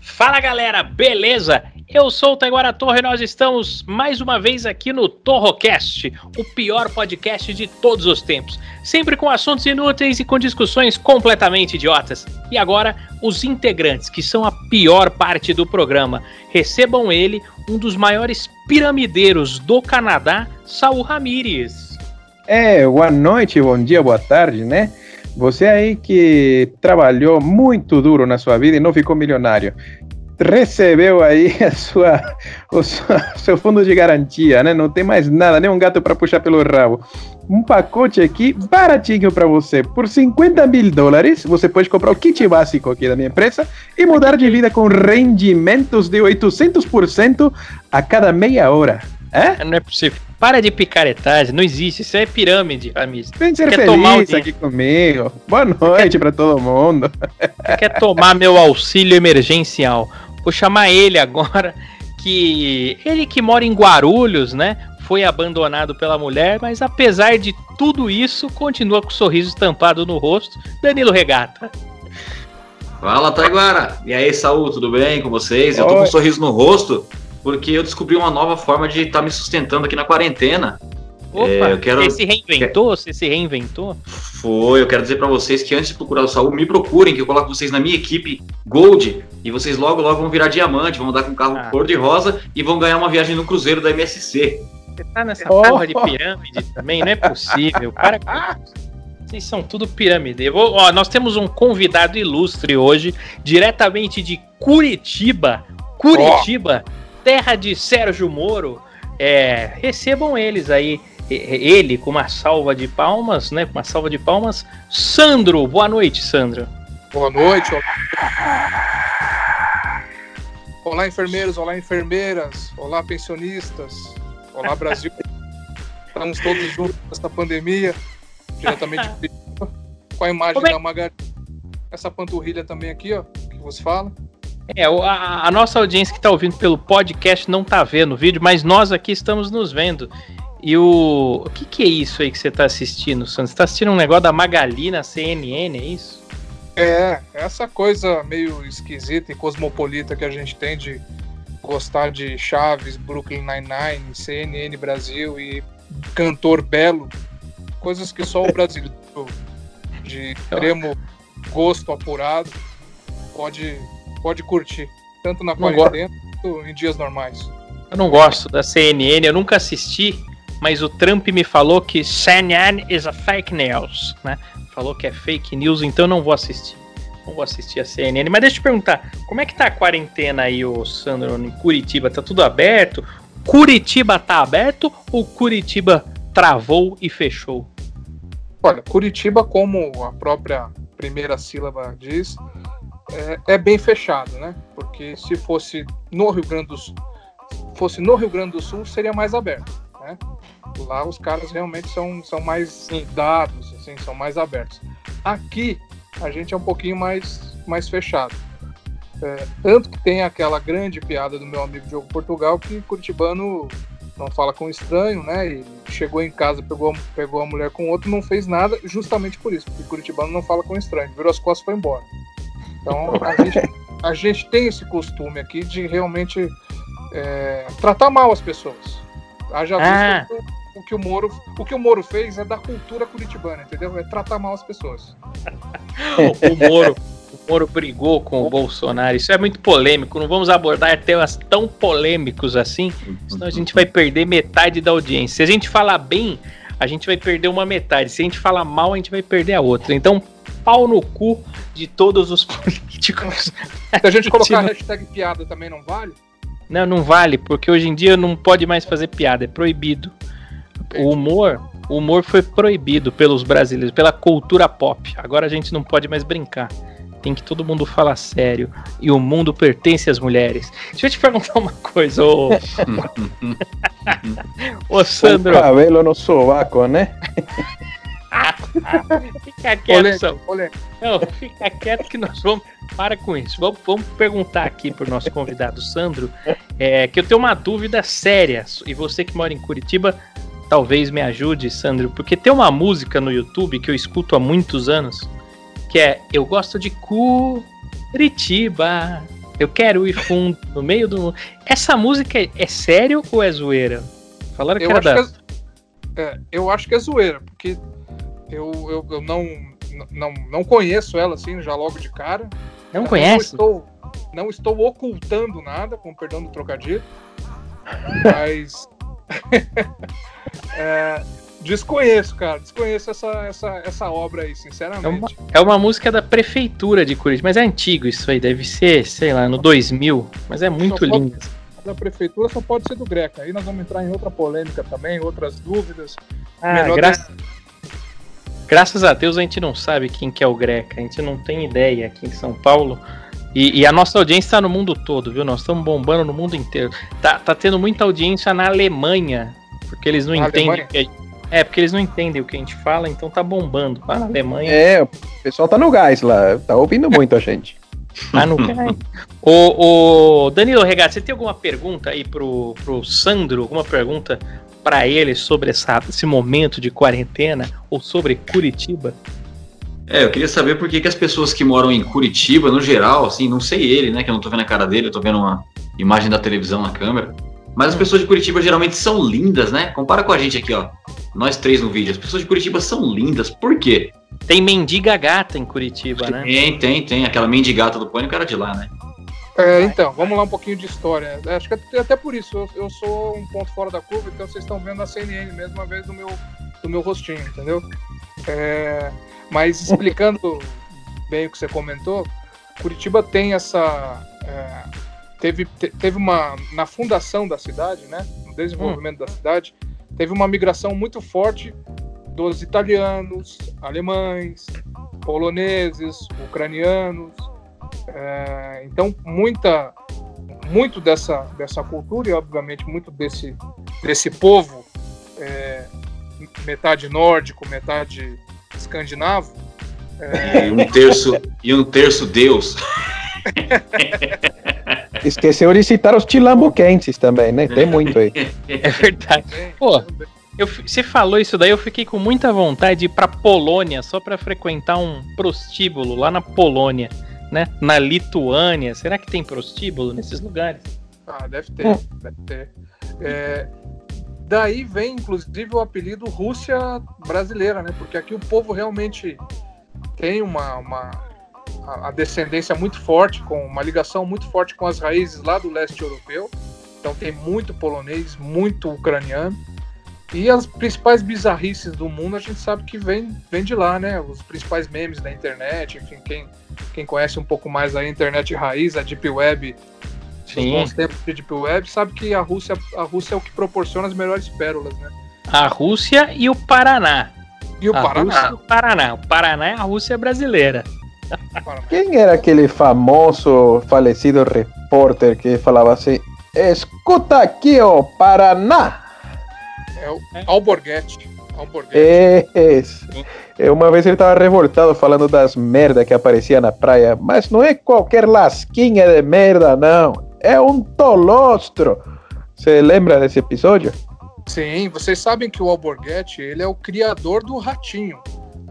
Fala galera, beleza? Eu sou o Taiguara Torre e nós estamos mais uma vez aqui no Torrocast, o pior podcast de todos os tempos. Sempre com assuntos inúteis e com discussões completamente idiotas. E agora, os integrantes, que são a pior parte do programa. Recebam ele, um dos maiores piramideiros do Canadá, Saul Ramires. É, boa noite, bom dia, boa tarde, né? Você aí que trabalhou muito duro na sua vida e não ficou milionário, recebeu aí a sua, o seu fundo de garantia, né? Não tem mais nada, nem um gato para puxar pelo rabo. Um pacote aqui baratinho para você. Por 50 mil dólares, você pode comprar o kit básico aqui da minha empresa e mudar de vida com rendimentos de 800% a cada meia hora. É? Não é possível. Para de picaretagem, não existe. Isso é pirâmide, Amis. Vem ser quer feliz aqui comigo. Boa noite quer... para todo mundo. Quer tomar meu auxílio emergencial? Vou chamar ele agora, que ele que mora em Guarulhos, né? Foi abandonado pela mulher, mas apesar de tudo isso, continua com o sorriso estampado no rosto. Danilo Regata. Fala, Taiguara! E aí, Saúl, tudo bem com vocês? Eu tô com um sorriso no rosto porque eu descobri uma nova forma de estar tá me sustentando aqui na quarentena. Opa, é, eu quero... você se reinventou? Você se reinventou? Foi, eu quero dizer para vocês que antes de procurar o Saúl, me procurem, que eu coloco vocês na minha equipe Gold, e vocês logo, logo vão virar diamante, vão andar com um carro ah. cor-de-rosa e vão ganhar uma viagem no cruzeiro da MSC. Você tá nessa oh. porra de pirâmide também? Não é possível. Para Vocês são tudo pirâmide. Vou, ó, nós temos um convidado ilustre hoje, diretamente de Curitiba. Curitiba. Oh terra de Sérgio Moro, é, recebam eles aí, ele com uma salva de palmas, né? Com uma salva de palmas. Sandro, boa noite, Sandro. Boa noite. Olá, enfermeiros, olá, enfermeiras, olá, pensionistas, olá, Brasil. Estamos todos juntos nessa pandemia, diretamente com a imagem é? da Magali. Essa panturrilha também aqui, ó, que você fala. É, a, a, nossa audiência que está ouvindo pelo podcast não está vendo o vídeo, mas nós aqui estamos nos vendo. E o. O que, que é isso aí que você está assistindo, Sandro? Você está assistindo um negócio da Magali na CNN, é isso? É, essa coisa meio esquisita e cosmopolita que a gente tem de gostar de Chaves, Brooklyn Nine-Nine, CNN Brasil e Cantor Belo, coisas que só o brasileiro de extremo gosto apurado pode pode curtir, tanto na quarentena quanto em dias normais. Eu não gosto da CNN, eu nunca assisti, mas o Trump me falou que CNN is a fake news, né? Falou que é fake news, então eu não vou assistir. Não vou assistir a CNN. Mas deixa eu te perguntar, como é que tá a quarentena aí, ô Sandro, em Curitiba? Tá tudo aberto? Curitiba tá aberto ou Curitiba travou e fechou? Olha, Curitiba, como a própria primeira sílaba diz, é, é, bem fechado, né? Porque se fosse no Rio Grande do Sul, fosse no Rio Grande do Sul, seria mais aberto, né? Lá os caras realmente são, são mais dados, assim, são mais abertos. Aqui a gente é um pouquinho mais, mais fechado. É, tanto que tem aquela grande piada do meu amigo Diogo Portugal que Curitibano não fala com estranho, né? E chegou em casa, pegou, pegou a mulher com outro, não fez nada, justamente por isso, porque Curitibano não fala com estranho, virou as costas e foi embora. Então a gente, a gente tem esse costume aqui de realmente é, tratar mal as pessoas. Haja ah. visto o, o que o Moro, o que o Moro fez é da cultura curitibana, entendeu? É tratar mal as pessoas. o Moro, o Moro brigou com o Bolsonaro. Isso é muito polêmico. Não vamos abordar temas tão polêmicos assim, senão a gente vai perder metade da audiência. Se a gente falar bem, a gente vai perder uma metade. Se a gente falar mal, a gente vai perder a outra. Então, pau no cu de todos os políticos. Se a gente colocar a hashtag piada também não vale? Não, não vale, porque hoje em dia não pode mais fazer piada, é proibido. O humor, o humor foi proibido pelos brasileiros, pela cultura pop. Agora a gente não pode mais brincar. Tem que todo mundo falar sério. E o mundo pertence às mulheres. Deixa eu te perguntar uma coisa, ô. ô Sandro. O cabelo no sovaco, né? fica quieto, olê, Não, fica quieto que nós vamos. Para com isso. Vamos, vamos perguntar aqui para o nosso convidado Sandro, é, que eu tenho uma dúvida séria. E você que mora em Curitiba, talvez me ajude, Sandro, porque tem uma música no YouTube que eu escuto há muitos anos, que é Eu gosto de Curitiba. Eu quero ir fundo no meio do. Essa música é, é sério ou é zoeira? Falaram que eu era da... que é, é, eu acho que é zoeira, porque eu, eu, eu não, não, não conheço ela assim, já logo de cara. Não eu conhece? Não estou, não estou ocultando nada, com perdão do trocadilho. Mas. é, Desconheço, cara. Desconheço essa, essa, essa obra aí, sinceramente. É uma, é uma, música da prefeitura de Curitiba, mas é antigo isso aí. Deve ser, sei lá, no 2000. Mas é muito lindo. Da prefeitura só pode ser do Greca. Aí nós vamos entrar em outra polêmica também, outras dúvidas. Ah, graças, graças a Deus a gente não sabe quem que é o Greca. A gente não tem ideia aqui em São Paulo. E, e, a nossa audiência está no mundo todo, viu? Nós estamos bombando no mundo inteiro. Tá, tá tendo muita audiência na Alemanha, porque eles não na entendem Alemanha? que é, porque eles não entendem o que a gente fala, então tá bombando. Lá na Alemanha. É, o pessoal tá no gás lá, tá ouvindo muito a gente. Tá no gás. o, o Danilo Regato, você tem alguma pergunta aí pro, pro Sandro? Alguma pergunta para ele sobre essa, esse momento de quarentena ou sobre Curitiba? É, eu queria saber por que, que as pessoas que moram em Curitiba, no geral, assim, não sei ele, né, que eu não tô vendo a cara dele, eu tô vendo uma imagem da televisão na câmera, mas as hum. pessoas de Curitiba geralmente são lindas, né? Compara com a gente aqui, ó. Nós três no vídeo. As pessoas de Curitiba são lindas. Por quê? Tem mendiga gata em Curitiba, né? Tem, tem, tem. Aquela mendigata do pânico era de lá, né? É, então, vamos lá um pouquinho de história. Acho que até por isso, eu, eu, sou um ponto fora da curva, então vocês estão vendo a CNN mesmo uma vez do meu, do meu rostinho, entendeu? É, mas explicando bem o que você comentou, Curitiba tem essa. É, teve, teve uma. Na fundação da cidade, né? No desenvolvimento hum. da cidade, teve uma migração muito forte dos italianos, alemães, poloneses, ucranianos. É, então, muita, muito dessa, dessa cultura e, obviamente, muito desse, desse povo, é, metade nórdico, metade escandinavo. É... E, um terço, e um terço Deus. Esqueceu de citar os tilambuquenses também, né? Tem muito aí. É verdade. Pô, eu, você falou isso daí, eu fiquei com muita vontade de ir pra Polônia só para frequentar um prostíbulo lá na Polônia, né? Na Lituânia. Será que tem prostíbulo nesses lugares? Ah, deve ter, hum. deve ter. É, daí vem, inclusive, o apelido Rússia brasileira, né? Porque aqui o povo realmente tem uma, uma a, descendência muito forte, com uma ligação muito forte com as raízes lá do leste europeu. Então tem muito polonês, muito ucraniano. E as principais bizarrices do mundo a gente sabe que vem, vem de lá, né? Os principais memes da internet, enfim, quem, quem conhece um pouco mais a internet raiz, a Deep Web, Sim. os bons tempos de Deep Web, sabe que a Rússia, a Rússia é o que proporciona as melhores pérolas, né? A Rússia e o Paraná. E o a Paraná. Rússia e o Paraná. O Paraná é a Rússia brasileira. Quem era aquele famoso falecido repórter que falava assim: Escuta aqui, o Paraná! É o Alborguete. É, é, uma vez ele estava revoltado falando das merdas que aparecia na praia, mas não é qualquer lasquinha de merda, não. É um tolostro. Você lembra desse episódio? Sim, vocês sabem que o Alborguete ele é o criador do Ratinho.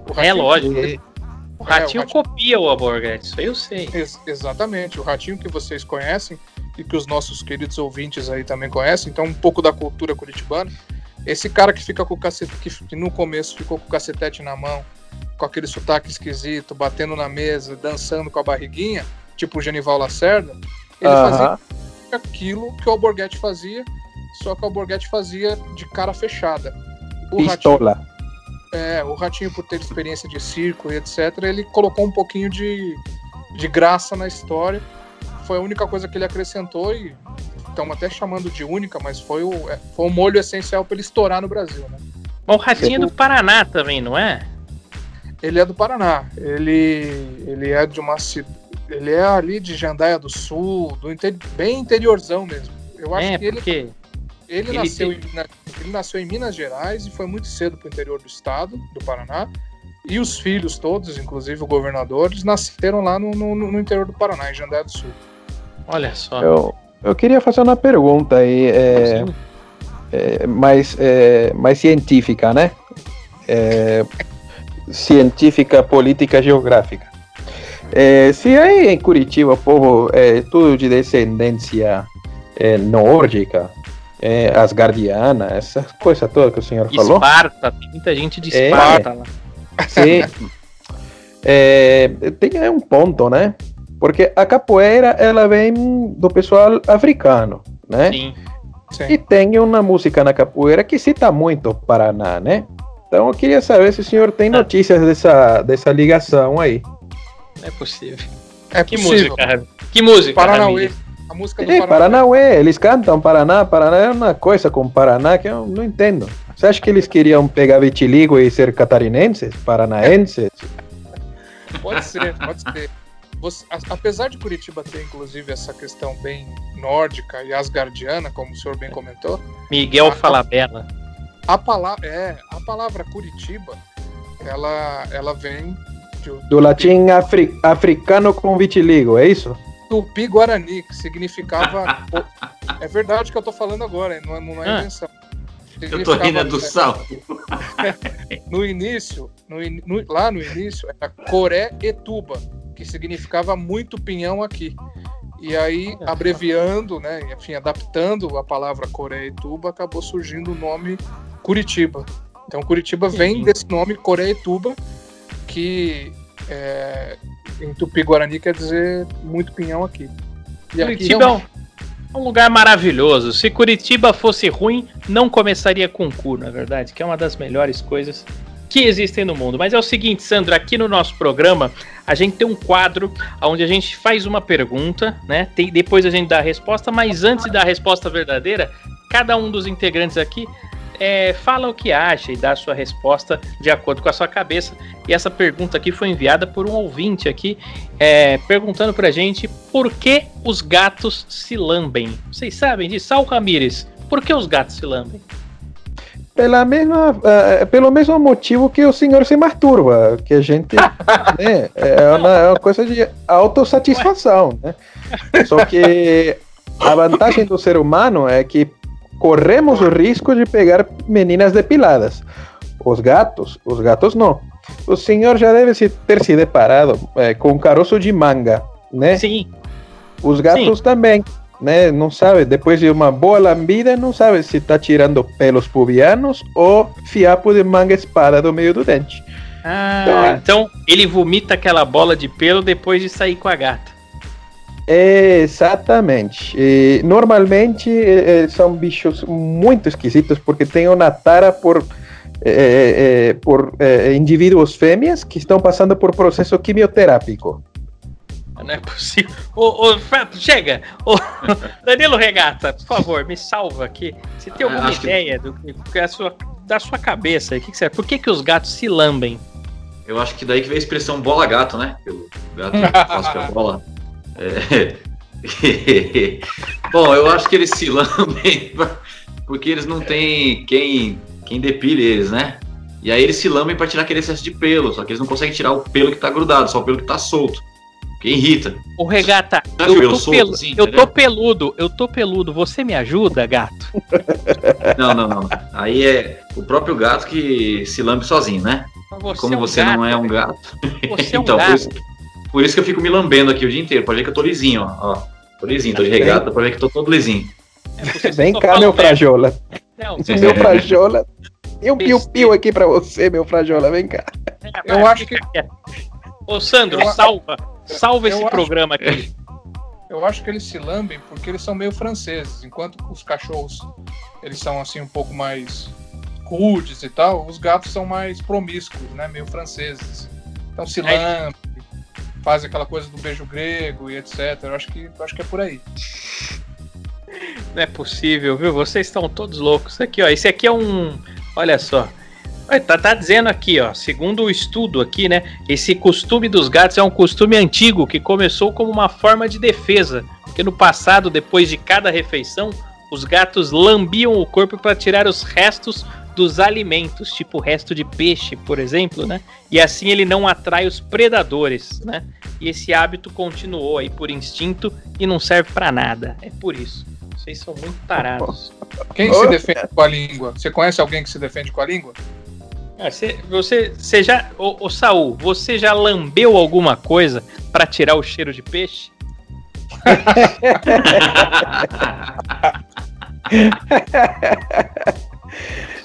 O é ratinho é lógico. O ratinho, é, o ratinho... copia o Alborguete, isso aí eu sei. Ex exatamente, o ratinho que vocês conhecem e que os nossos queridos ouvintes aí também conhecem, então um pouco da cultura curitibana. Esse cara que fica com o cacete, que no começo ficou com o cacetete na mão, com aquele sotaque esquisito, batendo na mesa, dançando com a barriguinha, tipo o Genival Lacerda, ele fazia aquilo que o Alborguete fazia, só que o Alborguete fazia de cara fechada. O Pistola. Ratinho, é, o Ratinho, por ter experiência de circo e etc., ele colocou um pouquinho de, de graça na história. Foi a única coisa que ele acrescentou e estamos até chamando de única, mas foi o, é, foi o molho essencial para ele estourar no Brasil, né? o Ratinho é do Paraná também, não é? Ele é do Paraná. Ele, ele é de uma ele é ali de Jandaia do Sul, do inter, bem interiorzão mesmo. Eu acho é, que porque... ele ele, ele, nasceu tem... em, ele nasceu em Minas Gerais e foi muito cedo para o interior do estado, do Paraná. E os filhos todos, inclusive o governador, eles nasceram lá no, no, no interior do Paraná, em Jandé do Sul. Olha só. Eu, eu queria fazer uma pergunta aí, é, é, mais, é, mais científica, né? É, científica, política, geográfica. É, se aí em Curitiba o povo é tudo de descendência é, nórdica, é, asgardiana, essas coisas todas que o senhor falou. Esparta, tem muita gente de É. Esparta lá. Sim. É, tem um ponto, né? Porque a capoeira ela vem do pessoal africano, né? Sim. Sim. E tem uma música na capoeira que cita muito o Paraná, né? Então eu queria saber se o senhor tem notícias dessa, dessa ligação aí. Não é possível. É Que possível. música? Que música, Paranauê. Ramiro? A música do É, Paranauê. Paranauê, eles cantam Paraná, Paraná é uma coisa com Paraná que eu não entendo. Você acha que eles queriam pegar vitiligo e ser catarinenses, paranaenses? Pode ser, pode ser. Você- a- apesar de Curitiba ter, inclusive, essa questão bem nórdica e asgardiana, como o senhor bem comentou, Miguel Ah, Falabella. a palavra, é, a palavra Curitiba, ela, ela vem de- Do latim afri- africano com vitiligo, é isso? Tupi Guarani, que significava. é verdade que eu tô falando agora, não é, não é Ah. invenção. Eu tô rindo é do sal. No início, no in- no- lá no início, era Coré Etuba, que significava muito pinhão aqui. E aí, abreviando, né, enfim, adaptando a palavra Coré Etuba, acabou surgindo o nome Curitiba. Então, Curitiba vem desse nome Coré Etuba, que é, em Tupi-Guarani quer dizer muito pinhão aqui. E aqui Curitiba é realmente- um, um lugar maravilhoso. Se Curitiba fosse ruim, não começaria com cu, na verdade, que é uma das melhores coisas que existem no mundo. Mas é o seguinte, Sandro, aqui no nosso programa, a gente tem um quadro onde a gente faz uma pergunta, né? Tem, depois a gente dá a resposta, mas antes de dar a resposta verdadeira, cada um dos integrantes aqui é, fala o que acha e dá a sua resposta de acordo com a sua cabeça. E essa pergunta aqui foi enviada por um ouvinte aqui, é, perguntando pra gente por que os gatos se lambem. Vocês sabem disso? Sal Ramires, por que os gatos se lambem? Pela mesma, eh, pelo mesmo motivo que o senhor se masturba, que a gente, né, é uma, é uma coisa de autossatisfação, né? Só que a vantagem do ser humano é que corremos o risco de pegar meninas depiladas. Os gatos, os gatos não. O senhor já deve ter se deparado eh, com caroço de manga, né? Sim, Os gatos também, né? Não sabe, depois de uma boa lambida, não sabe se está tirando pelos pubianos ou fiapo de manga espada do meio do dente. Ah, então ele vomita aquela bola de pelo depois de sair com a gata. Exatamente. E, normalmente eh, são bichos muito esquisitos porque têm uma tara por, eh, eh, por indivíduos fêmeas que estão passando por processo quimioterápico. Não é possível. Ô, ô, Fato, chega! Ô, Danilo Regata, por favor, me salva aqui. Você tem Ah, alguma acho que- ideia do que é a sua, da sua cabeça? O que que você, por que, que os gatos se lambem? Eu acho que daí que veio a expressão bola gato, né? Que O gato faz com a bola. É. Bom, eu acho que eles se lambem porque eles não têm quem, quem depile eles, né? E aí eles se lambem para tirar aquele excesso de pelo, só que eles não conseguem tirar o pelo que tá grudado, só o pelo que tá solto. Que irrita. Ô, Regata, eu eu tô, solto pelu- assim, eu tô peludo, eu tô peludo. Você me ajuda, gato? Não, não, não. Aí é o próprio gato que se lambe sozinho, né? Você Como é um você gato, não é um gato. Você é um então, por gato. isso, por isso que eu fico me lambendo aqui o dia inteiro. Pode ver que eu tô lisinho, ó. ó. Tô lisinho, tô de regata, pode ver que eu tô todo lisinho. É Vem cá, meu frajola. Não, Meu frajola. Tem um piu-piu aqui pra você, meu frajola. Vem cá. Eu Vai, acho quieto. Ô, Sandro, Eu- salva. Salva eu esse acho- programa aqui. Eu acho que eles se lambem porque eles são meio franceses, enquanto os cachorros eles são assim um pouco mais rudes e tal, os gatos são mais promíscuos, né, meio franceses. Então se Aí- lambem, fazem aquela coisa do beijo grego e etc. Eu acho que eu acho que é por aí. Não é possível, viu? Vocês estão todos loucos. Aqui, ó. Esse aqui é um. Olha só. Tá, tá dizendo aqui, ó. Segundo o estudo aqui, né? Esse costume dos gatos é um costume antigo que começou como uma forma de defesa. Porque no passado, depois de cada refeição, os gatos lambiam o corpo para tirar os restos dos alimentos, tipo resto de peixe, por exemplo, né? E assim ele não atrai os predadores, né? E esse hábito continuou aí por instinto e não serve para nada. É por isso. Vocês são muito tarados. Quem se defende com a língua? Você conhece alguém que se defende com a língua? Ah, você, você, você já. Ô, ô Saul, você já lambeu alguma coisa pra tirar o cheiro de peixe?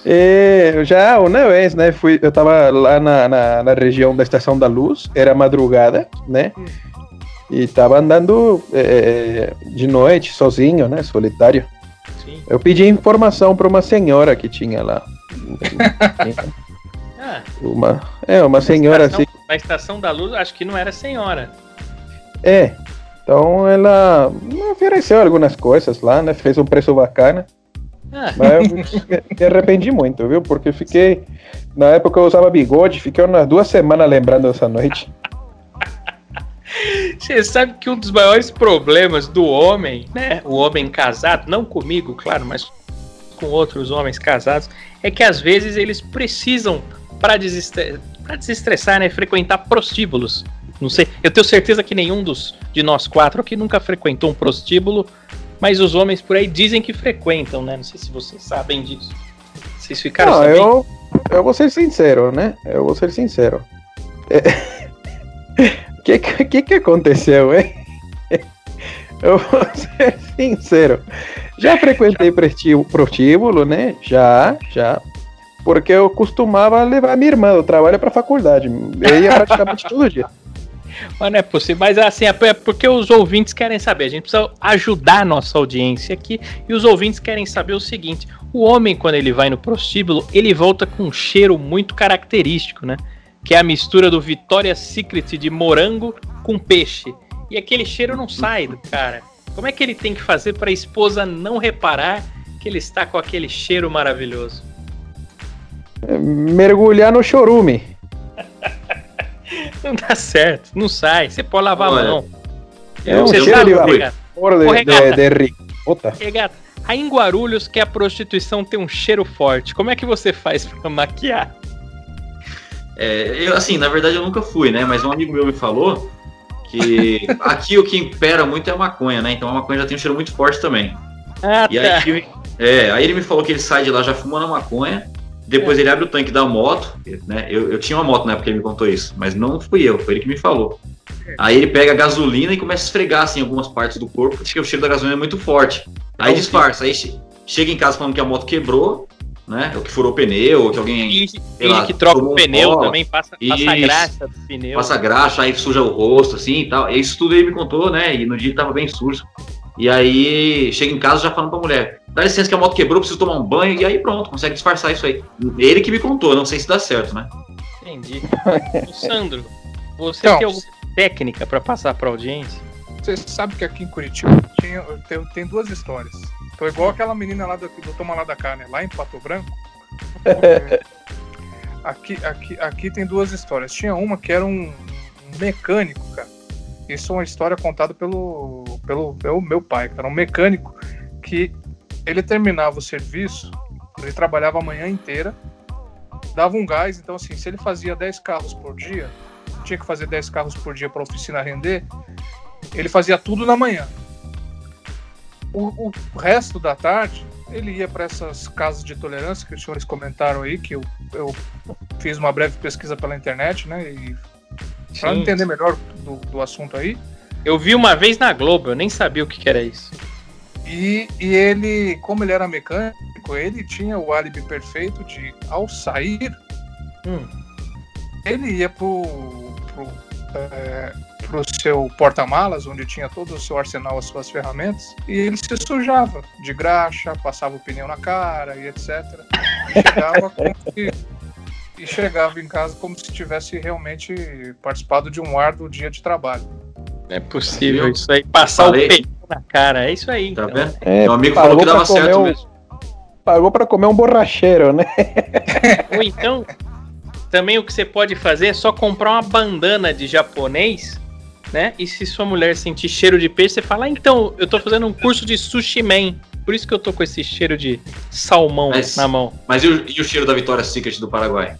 É, eu já uma vez, né? Fui, eu tava lá na, na, na região da Estação da Luz, era madrugada, né? E tava andando é, de noite, sozinho, né? Solitário. Sim. Eu pedi informação para uma senhora que tinha lá. Ah, Uma, é, uma senhora estação- assim. Na estação da luz, acho que não era senhora. É. Então ela me ofereceu algumas coisas lá, né? Fez um preço bacana. Ah, Mas eu me- me arrependi muito, viu? Porque fiquei. Na época eu usava bigode, fiquei umas duas semanas lembrando dessa noite. Você sabe que um dos maiores problemas do homem, né? O homem casado, não comigo, claro, mas com outros homens casados, é que às vezes eles precisam, para desestre pra desestressar, né? Frequentar prostíbulos. Não sei, eu tenho certeza que nenhum dos de nós quatro aqui nunca frequentou um prostíbulo, mas os homens por aí dizem que frequentam, né? Não sei se vocês sabem disso. Vocês ficaram Não, sabendo? eu, eu vou ser sincero, né? Eu vou ser sincero. O que, que que aconteceu, hein? Eu vou ser sincero. Já frequentei prostíbulo, né? Já, já. Porque eu costumava levar minha irmã do trabalho para faculdade. Eu ia praticamente todo dia. Mas não é possível. Mas assim, é porque os ouvintes querem saber. A gente precisa ajudar a nossa audiência aqui. E os ouvintes querem saber o seguinte: o homem, quando ele vai no prostíbulo, ele volta com um cheiro muito característico, né? Que é a mistura do Victoria's Secret de morango com peixe. E aquele cheiro não sai do cara. Como é que ele tem que fazer para a esposa não reparar que ele está com aquele cheiro maravilhoso? Mergulhar no chorume. Não dá certo, não sai. Você pode lavar Olha, a mão. É um cheiro sabe, de Regata? de, de, de ricota. Regata, aí em Guarulhos que a prostituição tem um cheiro forte, como é que você faz pra maquiar? É, eu, assim, na verdade eu nunca fui, né? Mas um amigo meu me falou que aqui o que impera muito é a maconha, né? Então a maconha já tem um cheiro muito forte também. Ah, E tá. aí, é, aí ele me falou que ele sai de lá já fumando a maconha, depois ele abre o tanque da moto, né? Eu, eu tinha uma moto na época que ele me contou isso, mas não fui eu, foi ele que me falou. Aí ele pega a gasolina e começa a esfregar assim algumas partes do corpo, porque o cheiro da gasolina é muito forte. Aí Então, disfarça, aí che- chega em casa falando que a moto quebrou, né? Ou que furou o pneu, ou que alguém Finge, lá, que troca o um pneu pó. também, passa, passa Isso. graxa do pneu. passa graxa, aí suja o rosto, assim e tal. Isso tudo ele me contou, né? E no dia ele tava bem sujo. E aí chega em casa já falando pra mulher: dá licença que a moto quebrou, preciso tomar um banho. E aí pronto, consegue disfarçar isso aí. Ele que me contou, não sei se dá certo, né? Entendi. Ô, Sandro, você Então. tem alguma técnica pra passar pra audiência? Você sabe que aqui em Curitiba tinha, tem, tem duas histórias. Tô igual aquela menina lá do, do Toma Lá da Cá, né? Lá em Pato Branco. É, aqui, aqui, aqui tem duas histórias. Tinha uma que era um mecânico, cara. Isso é uma história contada pelo, pelo meu, meu pai, cara. Um mecânico que ele terminava o serviço, ele trabalhava a manhã inteira, dava um gás. Então, assim, se ele fazia 10 carros por dia, tinha que fazer 10 carros por dia para a oficina render, ele fazia tudo na manhã. O, o resto da tarde, ele ia para essas casas de tolerância que os senhores comentaram aí, que eu, eu fiz uma breve pesquisa pela internet, né? E para entender melhor do, do assunto aí. Eu vi uma vez na Globo, eu nem sabia o que, que era isso. E, e ele, como ele era mecânico, ele tinha o álibi perfeito de, ao sair, Hum. ele ia pro, pro, é, pro seu porta-malas, onde tinha todo o seu arsenal, as suas ferramentas, e ele se sujava de graxa, passava o pneu na cara e etc. E chegava, como se, e chegava em casa como se tivesse realmente participado de um árduo dia de trabalho. Não é possível isso aí. Passar Falei. o pneu na cara, é isso aí. Tá então. vendo? É, Meu amigo falou que dava comer certo um- mesmo. Pagou para comer um borracheiro, né? Ou então, também o que você pode fazer é só comprar uma bandana de japonês, né? E se sua mulher sentir cheiro de peixe, você fala, ah, então, eu tô fazendo um curso de sushi man. Por isso que eu tô com esse cheiro de salmão Mas- na mão. Mas e o, e o cheiro da Vitória Secret do Paraguai?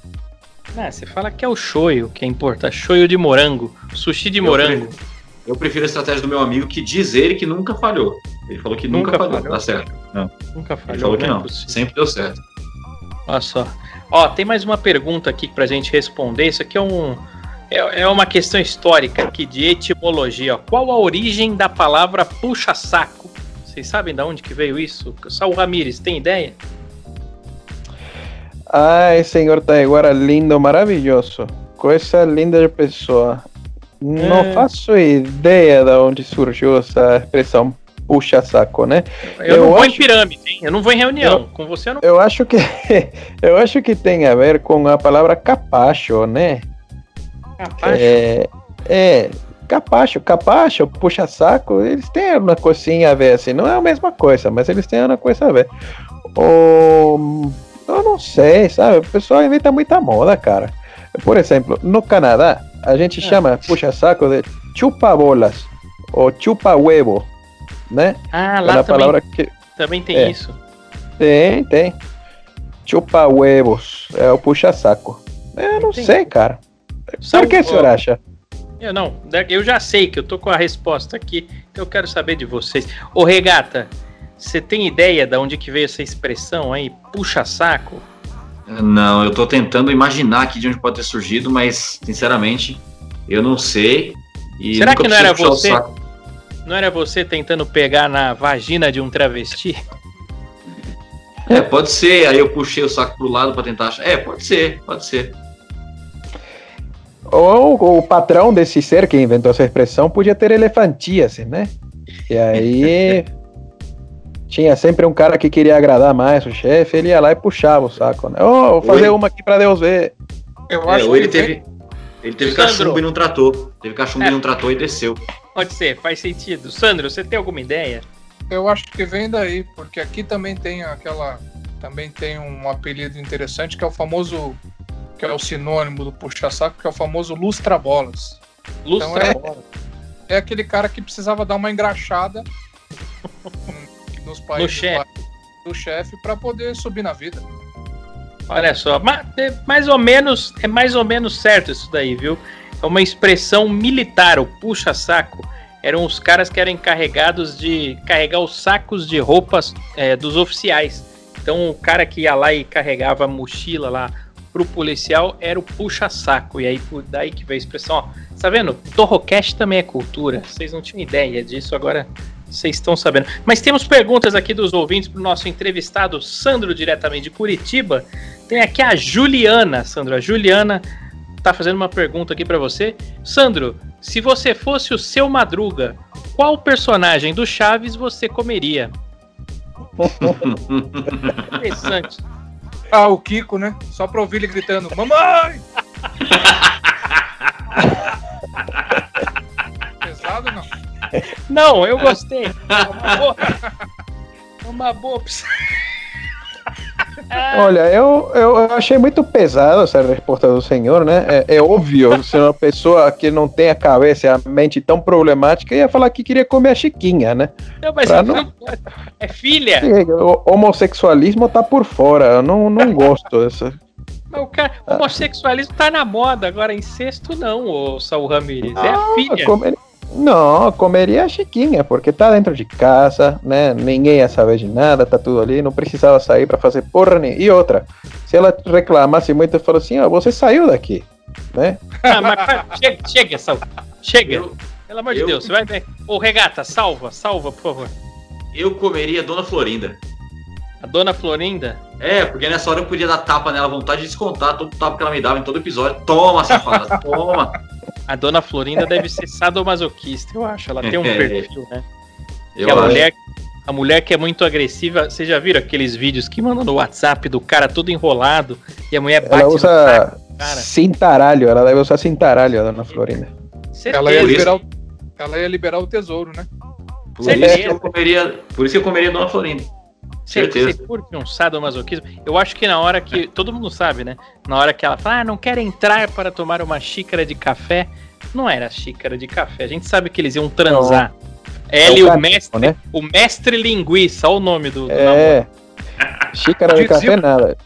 Ah, você fala que é o shoyu que importa. Shoyu de morango. Sushi de Eu morango. Eu prefiro a estratégia do meu amigo que diz ele que nunca falhou. Ele falou que nunca, Nunca falhou. falhou. Tá certo. Nunca falhou. Ele falou que é não. possível. Sempre deu certo. Olha só. Ó, tem mais uma pergunta aqui pra gente responder. Isso aqui é um. É, é uma questão histórica aqui de etimologia. Qual a origem da palavra puxa-saco? Vocês sabem de onde que veio isso? Saul Ramírez, tem ideia? Ai, senhor Taiguara, lindo, maravilhoso. Coisa linda de pessoa. Não É. faço ideia de onde surgiu essa expressão puxa-saco, né? Eu, Eu não vou em acho- pirâmide, hein? Eu não vou em reunião. Com você eu não. Eu acho que eu acho que tem a ver com a palavra capacho, né? Capaz. É, é capacho, capacho, puxa-saco, eles têm uma coisinha a ver, assim, não é a mesma coisa, mas eles têm uma coisa a ver. Ou, eu não sei, sabe? O pessoal inventa muita moda, cara. Por exemplo, no Canadá, a gente É. chama puxa-saco de chupa-bolas ou chupa-huevo, né? Ah, É lá também, palavra que também tem é. isso. tem, tem. Chupa-huevos, é o puxa-saco. Eu não Entendi. sei, cara. Saul- Por que o senhor acha? Eu não, eu já sei que eu tô com a resposta aqui, então eu quero saber de vocês. Ô Regata, você tem ideia de onde que veio essa expressão aí, puxa-saco? Não, eu tô tentando imaginar aqui de onde pode ter surgido, mas, sinceramente, eu não sei. E Será que não era o você? saco. Não era você tentando pegar na vagina de um travesti? É, pode ser. Aí eu puxei o saco pro lado pra tentar achar. É, pode ser, pode ser. Ou o patrão desse ser que inventou essa expressão podia ter elefantíase, né? E aí tinha sempre um cara que queria agradar mais o chefe, ele ia lá e puxava o saco, né? Ô, vou fazer Oi. uma aqui pra Deus ver. Eu É, acho ou ele que teve. Ele teve Sandro. cachumbo e não tratou. Teve cachumbo É. e não tratou e desceu. Pode ser, faz sentido. Sandro, você tem alguma ideia? Eu acho que vem daí, porque aqui também tem aquela. Também tem um apelido interessante que é o famoso. Que é o sinônimo do puxa-saco, que é o famoso lustra-bolas. Lustra é- bola. É aquele cara que precisava dar uma engraxada nos países chefe. lá do chefe para poder subir na vida. Olha só, ma- é mais ou menos, é mais ou menos certo isso daí, viu? É uma expressão militar, o puxa-saco. Eram os caras que eram encarregados de carregar os sacos de roupas é, dos oficiais. Então o cara que ia lá e carregava a mochila lá pro policial era o puxa-saco. E aí por daí que veio a expressão, ó. Tá vendo? Torrocast também é cultura. Vocês não tinham ideia disso, agora vocês estão sabendo. Mas temos perguntas aqui dos ouvintes pro nosso entrevistado Sandro, diretamente de Curitiba. Tem aqui a Juliana, Sandro. A Juliana tá fazendo uma pergunta aqui pra você. Sandro, se você fosse o seu Madruga, qual personagem do Chaves você comeria? Interessante. Ah, o Kiko, né? Só pra ouvir ele gritando: Mamãe! Pesado não? Não, eu gostei. É uma boa, é uma boa opção. Olha, eu, eu achei muito pesado essa resposta do senhor, né? É, é óbvio, se uma pessoa que não tem a cabeça e a mente tão problemática ia falar que queria comer a Chiquinha, né? Não, mas Pra não é filha. O homossexualismo tá por fora, eu não, não gosto dessa. Mas o cara, o homossexualismo tá na moda, agora incesto não, ô Saul Ramirez. É a Não, filha. comer- Não, comeria a Chiquinha, porque tá dentro de casa, né? Ninguém ia saber de nada, tá tudo ali, não precisava sair pra fazer porra nenhuma. E outra, se ela reclamasse muito, eu falo assim, ó, você saiu daqui, né? Ah, mas para, chega, chega, Saul. Chega. Eu, Pelo amor de eu- Deus, você vai ver. Ô, Regata, salva, salva, por favor. eu comeria Dona Florinda. A dona Florinda. É, porque nessa hora eu podia dar tapa nela à vontade de descontar todo o tapa que ela me dava em todo episódio. Toma, safada, toma. A dona Florinda deve ser sadomasoquista, eu acho. Ela tem um É. perfil, né? Eu que a acho. mulher, a mulher que é muito agressiva. Vocês já viram aqueles vídeos que mandam no WhatsApp do cara todo enrolado e a mulher bate Ela usa saco cara? cintaralho, ela deve usar cintaralho, a dona Florinda. Certeza. Ela ia, liberar o, ela ia liberar o tesouro, né? Por Certeza. isso, que eu comeria, por isso que eu comeria Dona Florinda. Certeza. você curte um sadomasoquismo? Eu acho que na hora que. Todo mundo sabe, né? Na hora que ela fala, ah, não quero entrar para tomar uma xícara de café. Não era xícara de café. A gente sabe que eles iam transar. Ela É e o o mestre, né? o mestre linguiça, olha o nome do, do namoro. É. Xícara de café, nada.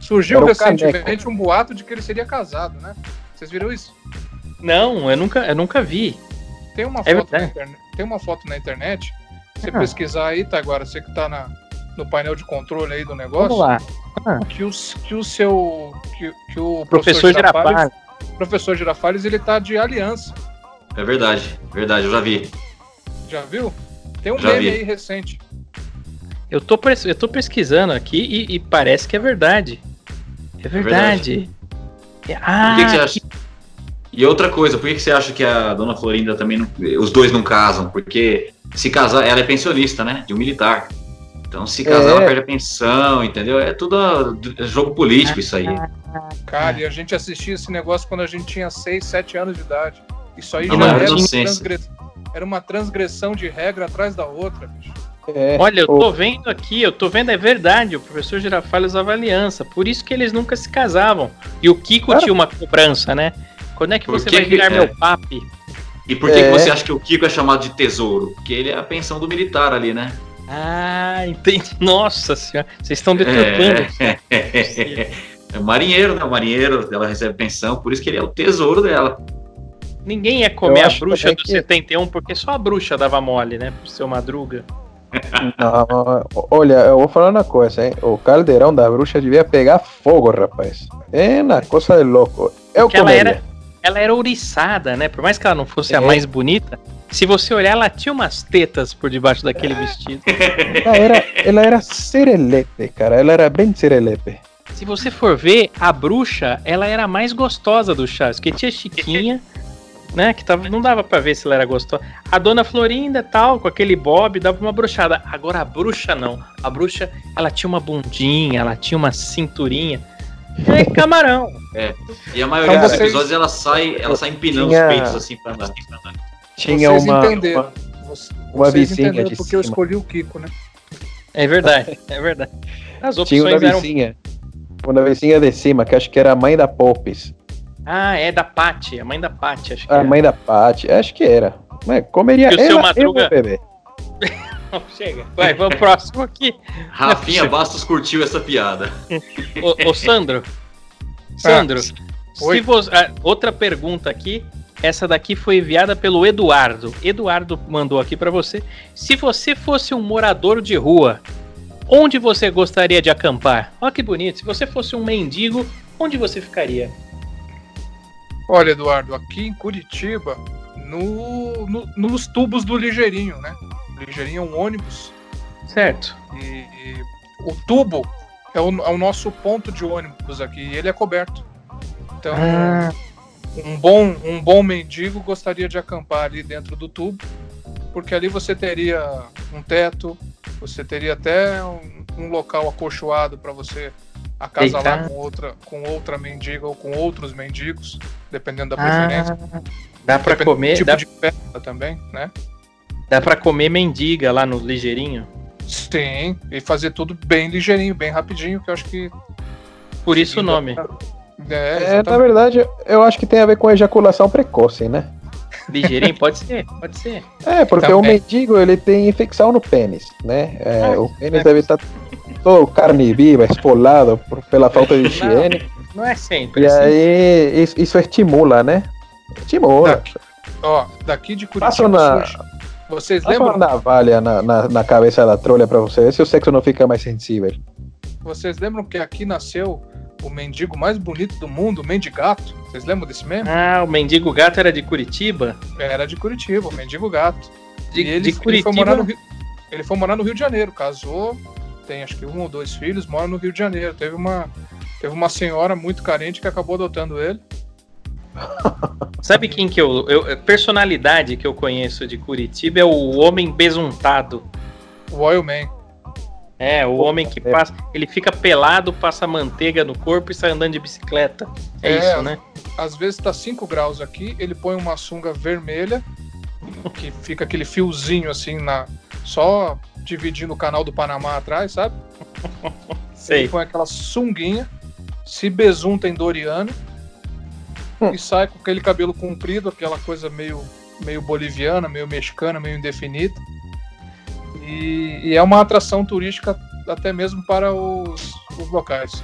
Surgiu Era recentemente um boato de que ele seria casado, né? Vocês viram isso? Não, eu nunca, eu nunca vi. Tem uma, É foto na internet, tem uma foto na internet. Se você Ah. pesquisar aí, tá agora, você que tá na, no painel de controle aí do negócio. Vamos lá. Ah. Que, o, que o seu. Que, que o professor, professor Girafales, professor Girafales, ele tá de aliança. É verdade, verdade, eu já vi. Já viu? Tem um já meme vi. aí recente. Eu tô, eu tô pesquisando aqui e, e parece que é verdade. É verdade. É verdade. Ah, Por que, que você acha? E outra coisa, por que, que você acha que a dona Florinda também não, os dois não casam? Porque se casar, ela é pensionista, né? De um militar. Então, se casar, é. ela perde a pensão, entendeu? É tudo é jogo político isso aí. Cara, e a gente assistia esse negócio quando a gente tinha 6, 7 anos de idade. Isso aí já era uma, transgressão, era uma transgressão de regra atrás da outra, bicho. É, Olha, eu tô vendo aqui, eu tô vendo, é verdade, o professor Girafales usava aliança, por isso que eles nunca se casavam. E o Kiko Cara. tinha uma cobrança, né? Quando é que por você que vai virar é? meu papi? E por que, é. que você acha que o Kiko é chamado de tesouro? Porque ele é a pensão do militar ali, né? Ah, entendi. Nossa senhora, vocês estão deturpando. É, é, é, marinheiro, né? O marinheiro, ela recebe pensão, por isso que ele é o tesouro dela. Ninguém ia comer a bruxa do que... 71 porque só a bruxa dava mole, né? Pro seu madruga. Não, olha, eu vou falar uma coisa, hein? O caldeirão da bruxa devia pegar fogo, rapaz. É uma coisa de louco. Eu ela era, ela era ouriçada, né? Por mais que ela não fosse é. a mais bonita, se você olhar, ela tinha umas tetas por debaixo daquele é. vestido. Ela era, ela era serelepe, cara. Ela era bem serelepe. Se você for ver, a bruxa, ela era a mais gostosa do Chaves, porque tinha Chiquinha, né? Que tava, não dava para ver se ela era gostosa. A dona Florinda, tal, com aquele bob, dava uma bruxada. Agora a bruxa não. A bruxa, ela tinha uma bundinha, ela tinha uma cinturinha. É camarão. É. E a maioria então, dos vocês... episódios ela sai, ela sai empinando tinha... os peitos assim pra andar. Tinha vocês uma, entenderam. uma, uma vocês vizinha porque cima. eu escolhi o Kiko, né? É verdade, é verdade. As opções tinha uma vizinha, eram... uma vizinha de cima, que acho que era a mãe da Popes. Ah, é da Paty, a mãe da Paty, acho que A era. mãe da Paty, acho que era. Mas comeria que o seu Madruga... bebê. Chega. Vai, vamos próximo aqui. Rafinha Bastos curtiu essa piada. ô, ô Sandro. Sandro, ah, você, ah, outra pergunta aqui. Essa daqui foi enviada pelo Eduardo. Eduardo mandou aqui para você. Se você fosse um morador de rua, onde você gostaria de acampar? Olha que bonito. Se você fosse um mendigo, onde você ficaria? Olha, Eduardo, aqui em Curitiba, no, no, nos tubos do Ligeirinho, né? Ligeirinho é um ônibus. Certo. E, e o tubo é o, é o, nosso ponto de ônibus aqui, e ele é coberto. Então, ah. um, bom, um bom mendigo gostaria de acampar ali dentro do tubo, porque ali você teria um teto, você teria até um, um local acolchoado para você acasalar com outra, com outra mendiga ou com outros mendigos, dependendo da preferência. Ah, dá para comer. Tipo dá... de festa também, né? Dá para comer mendiga lá no ligeirinho? Sim, e fazer tudo bem ligeirinho, bem rapidinho, que eu acho que. Por isso o nome. É, é, na verdade, eu acho que tem a ver com ejaculação precoce, né? Ligeirinho, pode ser, pode ser. É, porque então, o é... mendigo ele tem infecção no pênis, né? É, ah, o pênis é. deve estar todo carne viva, esfolado por, pela falta de higiene. Não, não é sempre. E assim. aí isso, isso, estimula, né? Estimula. Daqui, ó, daqui de Curitiba. Passa na, vocês lembram? uma navalha na, na, na cabeça da trolha pra você ver se o sexo não fica mais sensível. Vocês lembram que aqui nasceu o mendigo mais bonito do mundo, o Mendigato? Vocês lembram desse meme? Ah, o Mendigo Gato era de Curitiba? Era de Curitiba, o Mendigo Gato. De, e ele, de Curitiba? Ele foi, morar no Rio, ele foi morar no Rio de Janeiro, casou, tem acho que um ou dois filhos, mora no Rio de Janeiro. Teve uma, teve uma senhora muito carente que acabou adotando ele. Sabe quem que eu, eu, Personalidade que eu conheço de Curitiba é o homem besuntado. O Oil Man. É, o homem que passa. Ele fica pelado, passa manteiga no corpo e sai andando de bicicleta. É, é isso, né? Às vezes tá 5 graus aqui, ele põe uma sunga vermelha, que fica aquele fiozinho assim na. Só dividindo o canal do Panamá atrás, sabe? Sei. Ele põe aquela sunguinha, se besunta em Doriano. e sai com aquele cabelo comprido, aquela coisa meio, meio boliviana, meio mexicana, meio indefinida. E, e é uma atração turística até mesmo para os, os locais.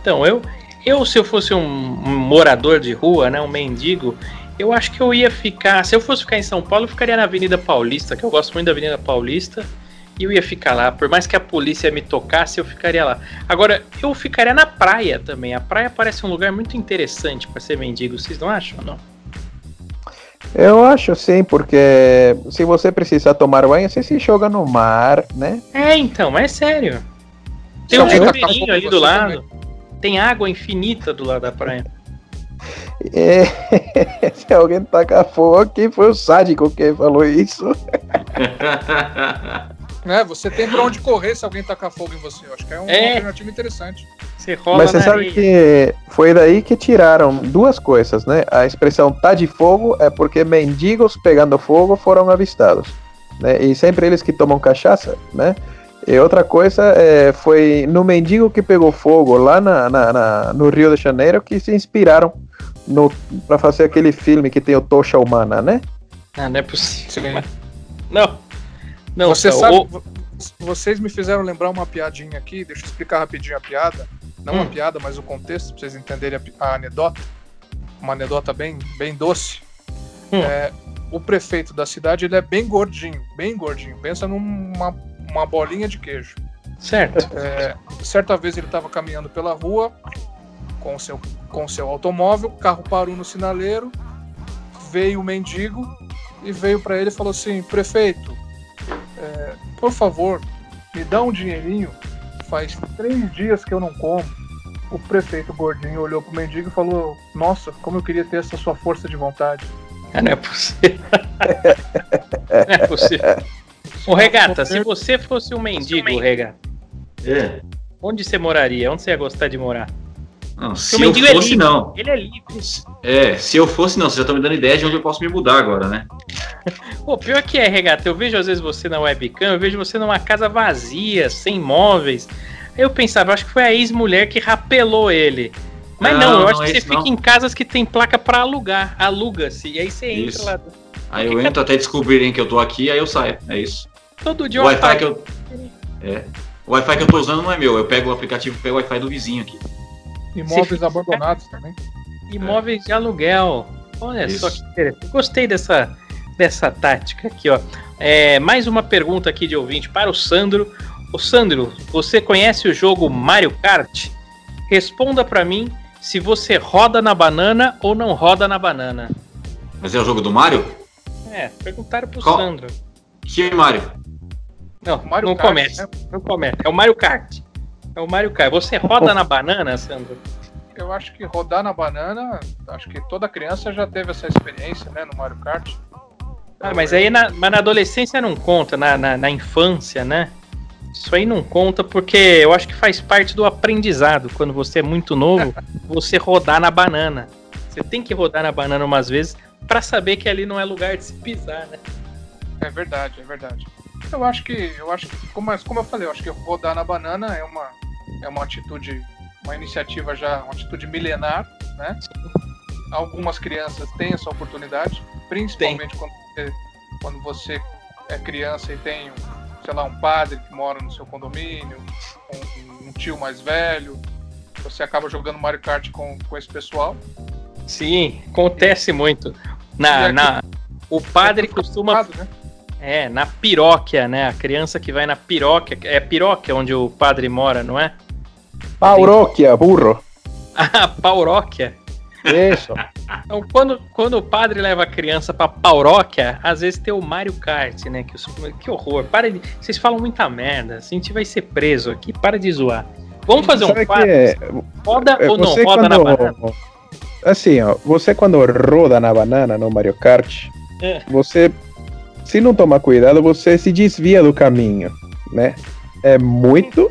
Então, eu, eu, se eu fosse um, morador de rua, né, um mendigo, eu acho que eu ia ficar. Se eu fosse ficar em São Paulo, eu ficaria na Avenida Paulista, que eu gosto muito da Avenida Paulista. E eu ia ficar lá. Por mais que a polícia me tocasse, eu ficaria lá. Agora, eu ficaria na praia também. A praia parece um lugar muito interessante para ser mendigo. Vocês não acham, não? Eu acho sim, porque se você precisar tomar banho, você se joga no mar, né? É, então, mas é sério. Tem Se um em ali do lado. Tem água infinita do lado da praia. É, se alguém tacar fogo, quem foi o sádico que falou isso? Né? Você tem pra onde correr se alguém tacar fogo em você. Eu acho que é uma É. alternativa interessante. Você rola Mas você sabe areia. que foi daí que tiraram duas coisas, né? A expressão tá de fogo é porque mendigos pegando fogo foram avistados, né? E sempre eles que tomam cachaça, né? E outra coisa é, foi no mendigo que pegou fogo lá na, na- na- no Rio de Janeiro que se inspiraram no para fazer aquele filme que tem o Tocha Humana, né? Ah, não é possível. Não. Não, Você então, sabe, o- vo- vocês me fizeram lembrar uma piadinha aqui, deixa eu explicar rapidinho a piada. Não Hum. a piada, mas o contexto, pra vocês entenderem a, a anedota. Uma anedota bem, bem doce. Hum. É, o prefeito da cidade ele é bem gordinho, bem gordinho. Pensa numa uma bolinha de queijo. Certo. É, certa vez ele estava caminhando pela rua com o seu, com o seu automóvel, o carro parou no sinaleiro, veio o mendigo e veio para ele e falou assim: prefeito, é, por favor, me dá um dinheirinho. Faz três dias que eu não como. O prefeito gordinho olhou pro mendigo e falou: Nossa, como eu queria ter essa sua força de vontade. Ah, não é possível. não é possível. Ô, Regata, se você fosse um mendigo, Regata, É. onde você moraria? Onde você ia gostar de morar? Não, se eu é fosse, livre. não. Ele é livre. É, se eu fosse, não. Você já tá me dando ideia de onde eu posso me mudar agora, né? Pô, pior que é, Regata, eu vejo às vezes você na webcam, eu vejo você numa casa vazia, sem móveis. Eu pensava, acho que foi a ex-mulher que rapelou ele. Mas não, Não, eu acho não que é você isso, fica em casas que tem placa pra alugar. Aluga-se. E aí você entra Isso. lá. Aí eu entro até descobrirem que eu tô aqui, aí eu saio. É isso. Todo dia O Wi-Fi que eu. É. O Wi-Fi que eu tô usando não é meu. Eu pego o aplicativo e pego o Wi-Fi do vizinho aqui. Imóveis fica- abandonados também. Imóveis de aluguel. Olha Isso. só que interessante. Gostei dessa, dessa tática aqui, ó. É, mais uma pergunta aqui de ouvinte para o Sandro. O Sandro, você conhece o jogo Mario Kart? Responda pra mim se você roda na banana ou não roda na banana. Mas é o jogo do Mario? É, perguntaram pro Qual? Sandro. Que Mario? Não, Mario não Kart, começa. né? Não começa. É o Mario Kart. É o Mario Kart. Você roda na banana, Sandro? Eu acho que rodar na banana, acho que toda criança já teve essa experiência, né, no Mario Kart. Ah, mas aí na, mas na adolescência não conta, na, na, na infância, né? Isso aí não conta porque eu acho que faz parte do aprendizado. Quando você é muito novo, você rodar na banana. Você tem que rodar na banana umas vezes pra saber que ali não é lugar de se pisar, né? É verdade, é verdade. Eu acho que, eu acho que, como, como eu falei, eu acho que rodar na banana é uma, é uma atitude, uma iniciativa já, uma atitude milenar, né? Algumas crianças têm essa oportunidade, principalmente quando você, quando você é criança e tem, sei lá, um padre que mora no seu condomínio, um, um tio mais velho, você acaba jogando Mario Kart com, com esse pessoal. Sim, acontece muito. Na, E na, o padre É costuma. né? É, na piróquia, né? A criança que vai na piróquia. É piróquia onde o padre mora, não é? Pauróquia, burro. A pauróquia. Isso. Então, quando, quando o padre leva a criança pra pauróquia, às vezes tem o Mario Kart, né? Que, os- que horror. Para de. Vocês falam muita merda. A gente vai ser preso aqui. Para de zoar. Vamos fazer um Sabe quadro? que Roda é, ou não roda na quando- banana? Assim, ó, você quando roda na banana no Mario Kart, É. você, se não tomar cuidado, você se desvia do caminho, né? É muito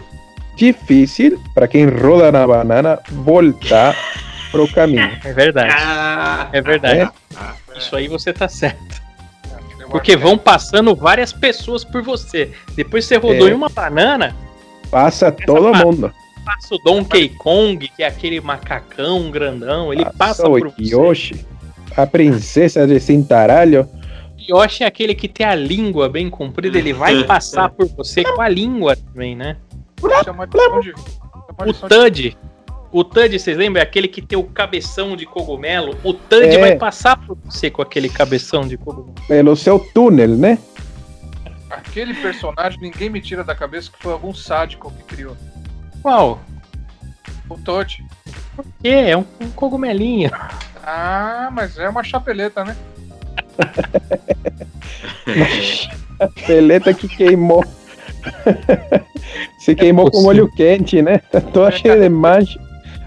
difícil para quem roda na banana voltar pro caminho. É verdade. Ah, É verdade. É? Isso aí você tá certo. Porque vão passando várias pessoas por você. Depois você rodou É. em uma banana, Passa todo mundo. passa o Donkey Kong, que é aquele macacão grandão, ele passa o por você. Yoshi, a princesa de Cintaralho. Yoshi é aquele que tem a língua bem comprida, ele vai passar por você com a língua também, né? Isso é uma lição de- é uma O Tud, o Tud, vocês lembram? É aquele que tem o cabeção de cogumelo. O Tud É. vai passar por você com aquele cabeção de cogumelo. Pelo seu túnel, né? Aquele personagem, ninguém me tira da cabeça que foi algum sádico que criou. Qual? O Toad. Por quê? É um, um cogumelinho. Ah, mas é uma chapeleta, né? Peleta que queimou. Se queimou com molho quente, né? Mancha.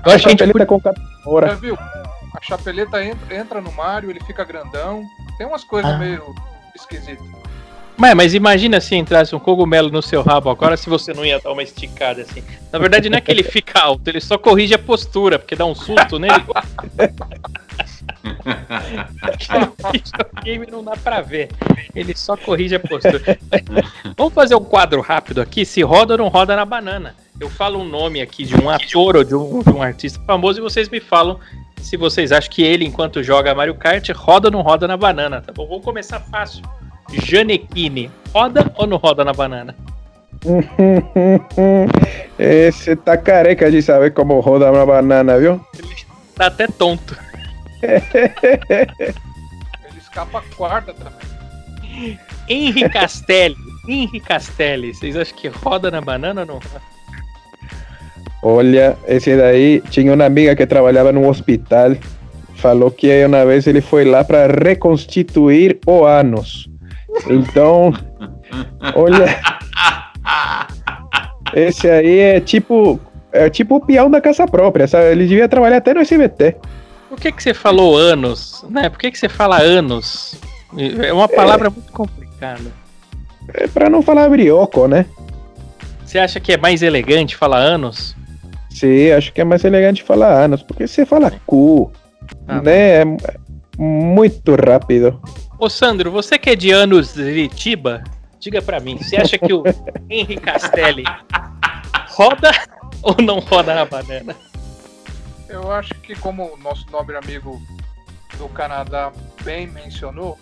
Eu acho que a gente Chapeleta com Já capora. viu? A chapeleta entra, entra no Mario, ele fica grandão. Tem umas coisas Ah. meio esquisitas. Mas, mas imagina se entrasse um cogumelo no seu rabo agora, se você não ia dar uma esticada assim. Na verdade, não é que ele fica alto, ele só corrige a postura, porque dá um susto nele. Videogame não dá pra ver. Ele só corrige a postura. Vamos fazer um quadro rápido aqui, se roda ou não roda na banana. Eu falo um nome aqui de um ator ou de um, de um artista famoso e vocês me falam se vocês acham que ele, enquanto joga Mario Kart, roda ou não roda na banana, tá bom? Vamos começar fácil. Janequine, roda ou não roda na banana? Esse tá careca de saber como roda uma banana, viu? Tá até tonto. Ele escapa a quarta também. Henri Castelli, Henri Castelli, vocês acham que roda na banana ou não? Olha, esse daí tinha uma amiga que trabalhava no hospital. Falou que uma vez ele foi lá para reconstituir o ânus. Então, olha, esse aí é tipo é tipo o peão da casa própria, sabe? Ele devia trabalhar até no SBT. Por que, que você falou anos? Né? Por que, que você fala anos? É uma palavra muito complicada. É para não falar brioco, né? Você acha que é mais elegante falar anos? Sim, acho que é mais elegante falar anos, porque você fala cu, Ah, né? É muito rápido. Ô Sandro, você que é de anos de Ritiba, diga pra mim, você acha que o Henri Castelli roda ou não roda na banana? Eu acho que, como o nosso nobre amigo do Canadá bem mencionou,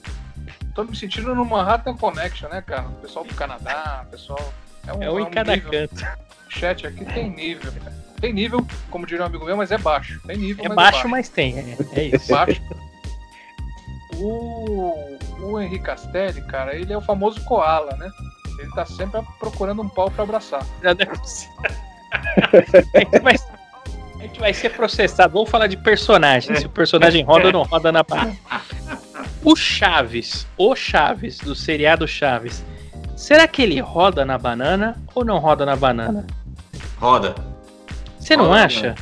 tô me sentindo no Manhattan Connection, né, cara? O pessoal do Canadá, o pessoal. um, É um em cada nível. canto. O chat aqui tem nível. Tem nível, como diria um amigo meu, mas é baixo. Tem nível, É mas baixo, mas tem. É, é isso. baixo. O, o Henri Castelli, cara, ele é o famoso koala, né? Ele tá sempre procurando um pau pra abraçar. Já deve ser. vai, a gente vai ser processado. Vamos falar de personagem. Se o personagem roda ou não roda na banana. O Chaves, o Chaves, do seriado Chaves. Será que ele roda na banana ou não roda na banana? Roda. Você não Roda. acha?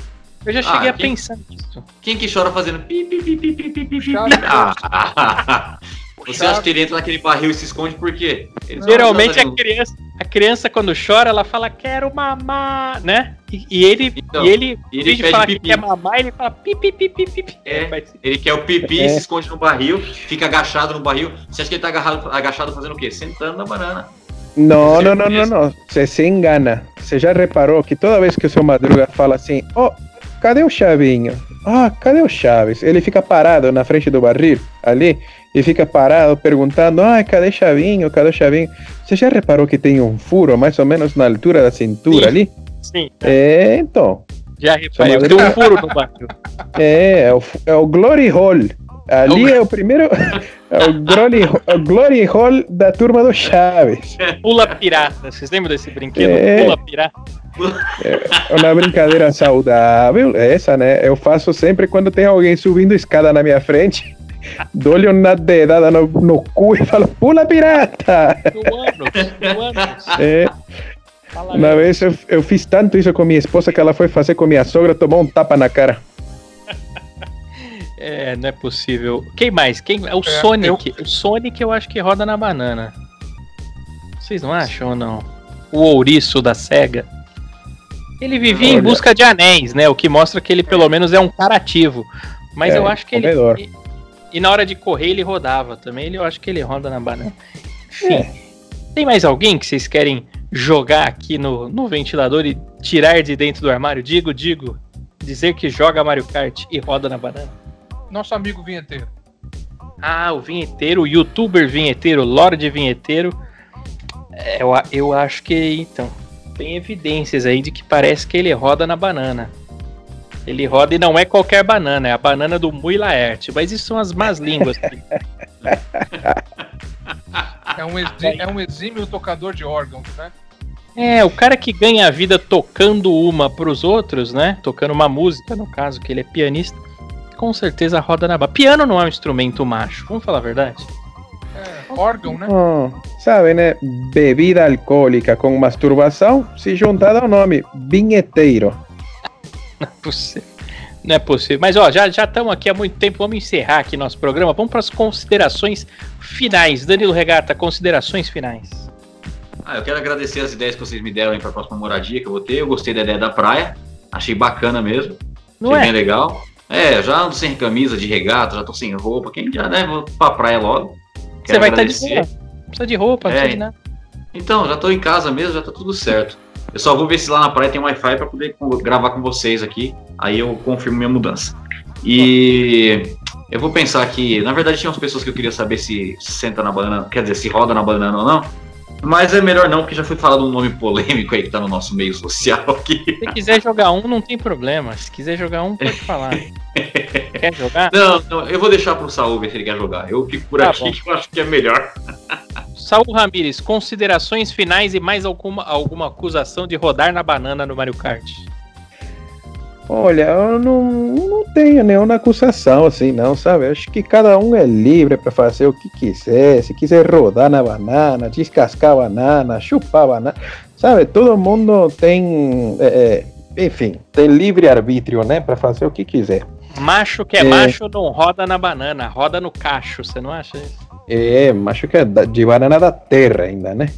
Eu já cheguei Ah, a quem- pensar nisso. Quem que chora fazendo pi, pi, pi, pi, pi, pi, pi, pi. Ah, Você acha que ele entra naquele barril e se esconde por quê? Ele não Geralmente a criança, a criança quando chora, ela fala quero mamar, né? E, e ele, Então, e ele, e em ele vez pipi. que quer mamar, ele fala pi pi pi pi pi. pi. É. Ele quer o pipi, É. se esconde no barril, fica agachado no barril. Você acha que ele tá agarrado, agachado fazendo o quê? Sentando na banana. Não, não, não, não, não. Você se engana. Você já reparou que toda vez que o seu Madruga fala assim, ó, cadê o Chavinho? Ah, cadê o Chaves? Ele fica parado na frente do barril, ali, e fica parado perguntando, ah, cadê Chavinho? Cadê o Chavinho? Você já reparou que tem um furo mais ou menos na altura da cintura Sim. ali? Sim, É, então. já reparei. Tem um furo no barril. É, é o, é o Glory Hall. Ali é o primeiro. É o Glory, o Glory Hall da turma do Chaves. Pula pirata. Vocês lembram desse brinquedo? É. Pula pirata. É uma brincadeira saudável, essa, né? Eu faço sempre quando tem alguém subindo escada na minha frente. Dou-lhe uma dedada no, no cu e falo, pula pirata! É, uma vez eu, eu fiz tanto isso com minha esposa que ela foi fazer com minha sogra, tomou um tapa na cara. É, não é possível. Quem mais? Quem? É o É, Sonic. O Sonic eu acho que roda na banana. Vocês não acham ou não? O ouriço da SEGA. Ele vivia em busca de anéis, né? O que mostra que ele pelo menos é um cara ativo. Mas É, eu acho que ele. comedor. E, e na hora de correr ele rodava também. Ele, eu acho que ele roda na banana. Enfim. É. Tem mais alguém que vocês querem jogar aqui no, no ventilador e tirar de dentro do armário? Digo, digo. Dizer que joga Mario Kart e roda na banana. Nosso amigo vinheteiro. Ah, o vinheteiro, o youtuber vinheteiro, Lorde Vinheteiro. É, eu, eu acho que, então, tem evidências aí de que parece que ele roda na banana. Ele roda e não é qualquer banana, é a banana do Mui Laerte. Mas isso são as más línguas. É um, é um exímio tocador de órgãos, né? É, o cara que ganha a vida tocando uma pros outros, né? Tocando uma música, no caso, que ele é pianista, com certeza roda na barra. Piano não é um instrumento macho, vamos falar a verdade? É, órgão, né? Oh, sabe, né? Bebida alcoólica com masturbação se junta ao nome vinheteiro. Não é possível. Não é possível. Mas ó, já estamos aqui há muito tempo. Vamos encerrar aqui nosso programa. Vamos para as considerações finais. Danilo Regata, considerações finais. Ah, eu quero agradecer as ideias que vocês me deram para a próxima moradia que eu vou ter. Eu gostei da ideia da praia. Achei bacana mesmo. Não Achei é? bem legal. É, já ando sem camisa de regata, já tô sem roupa. Quem já, né? Vou pra praia logo. Você vai estar de agradecer. roupa. Não precisa de roupa, não É. precisa de nada. Então, já tô em casa mesmo, já tá tudo certo. Eu só vou ver se lá na praia tem Wi-Fi para poder gravar com vocês aqui. Aí eu confirmo minha mudança. E eu vou pensar aqui. Na verdade, tinha umas pessoas que eu queria saber se senta na banana, quer dizer, se roda na banana ou não. Mas é melhor não, porque já foi falado um nome polêmico aí que tá no nosso meio social aqui. Se quiser jogar um, não tem problema. Se quiser jogar um, pode falar. Quer jogar? Não, não, eu vou deixar pro Saúl ver se ele quer jogar. Eu fico por Tá aqui bom. que eu acho que é melhor. Saul Ramires, considerações finais e mais alguma, alguma acusação de rodar na banana no Mario Kart. Olha, eu não, não tenho nenhuma acusação assim, não, sabe? Acho que cada um é livre para fazer o que quiser. Se quiser rodar na banana, descascar a banana, chupar a banana, sabe? Todo mundo tem, é, é, enfim, tem livre arbítrio, né? Para fazer o que quiser. Macho que é, É. macho não roda na banana, roda no cacho, você não acha isso? É, acho que é de banana da terra ainda, né?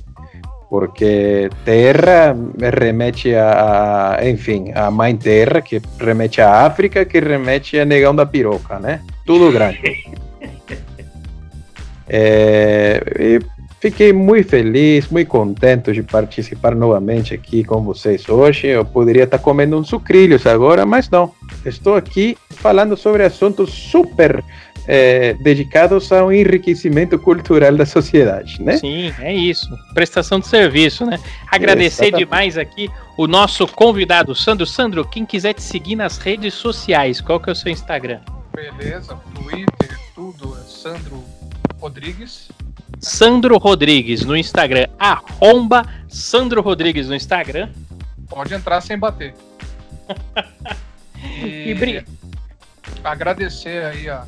Porque terra remete a, a- enfim, a mãe terra, que remete à África, que remete a negão da piroca, né? Tudo grande. É, e fiquei muito feliz, muito contente de participar novamente aqui com vocês hoje. Eu poderia estar comendo uns sucrilhos agora, mas não. Estou aqui falando sobre assuntos super eh, dedicados ao enriquecimento cultural da sociedade, né? Sim, é isso. Prestação de serviço, né? Agradecer Exatamente. demais aqui o nosso convidado, Sandro. Sandro, quem quiser te seguir nas redes sociais, qual que é o seu Instagram? Beleza, Twitter, tudo. é Sandro Rodrigues. Sandro Rodrigues no Instagram, arromba Sandro Rodrigues no Instagram. Pode entrar sem bater. E bri- agradecer aí a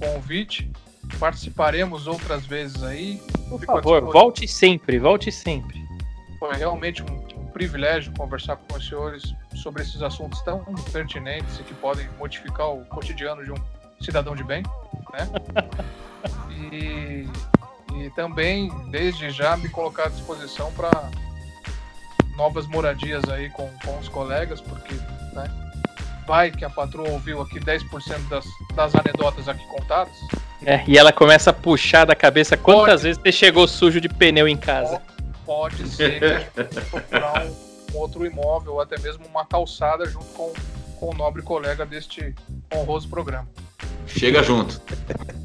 convite. Participaremos outras vezes aí. Por Fico favor, volte sempre, volte sempre. Foi realmente um, um privilégio conversar com os senhores sobre esses assuntos tão pertinentes e que podem modificar o cotidiano de um cidadão de bem, né? E, e também, desde já, me colocar à disposição para novas moradias aí com, com os colegas, porque né, vai que a patroa ouviu aqui 10% das, das anedotas aqui contadas. É, e ela começa a puxar da cabeça quantas Pode. vezes você chegou sujo de pneu em casa. Pode ser que a gente tenha que procurar um, um outro imóvel ou até mesmo uma calçada junto com, com o nobre colega deste honroso programa. Chega junto.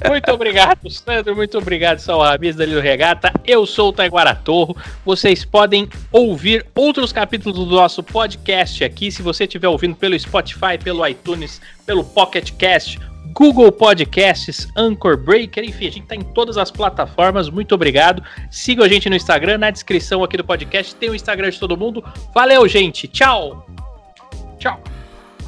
Muito obrigado, Sandro. Muito obrigado, Sal Rabiz, Danilo Regata. Eu sou o Taiguara Torro. Vocês podem ouvir outros capítulos do nosso podcast aqui. Se você estiver ouvindo pelo Spotify, pelo iTunes, pelo Pocket Cast, Google Podcasts, Anchor Breaker, enfim, a gente está em todas as plataformas. Muito obrigado. Sigam a gente no Instagram, na descrição aqui do podcast tem o Instagram de todo mundo. Valeu, gente. Tchau. Tchau!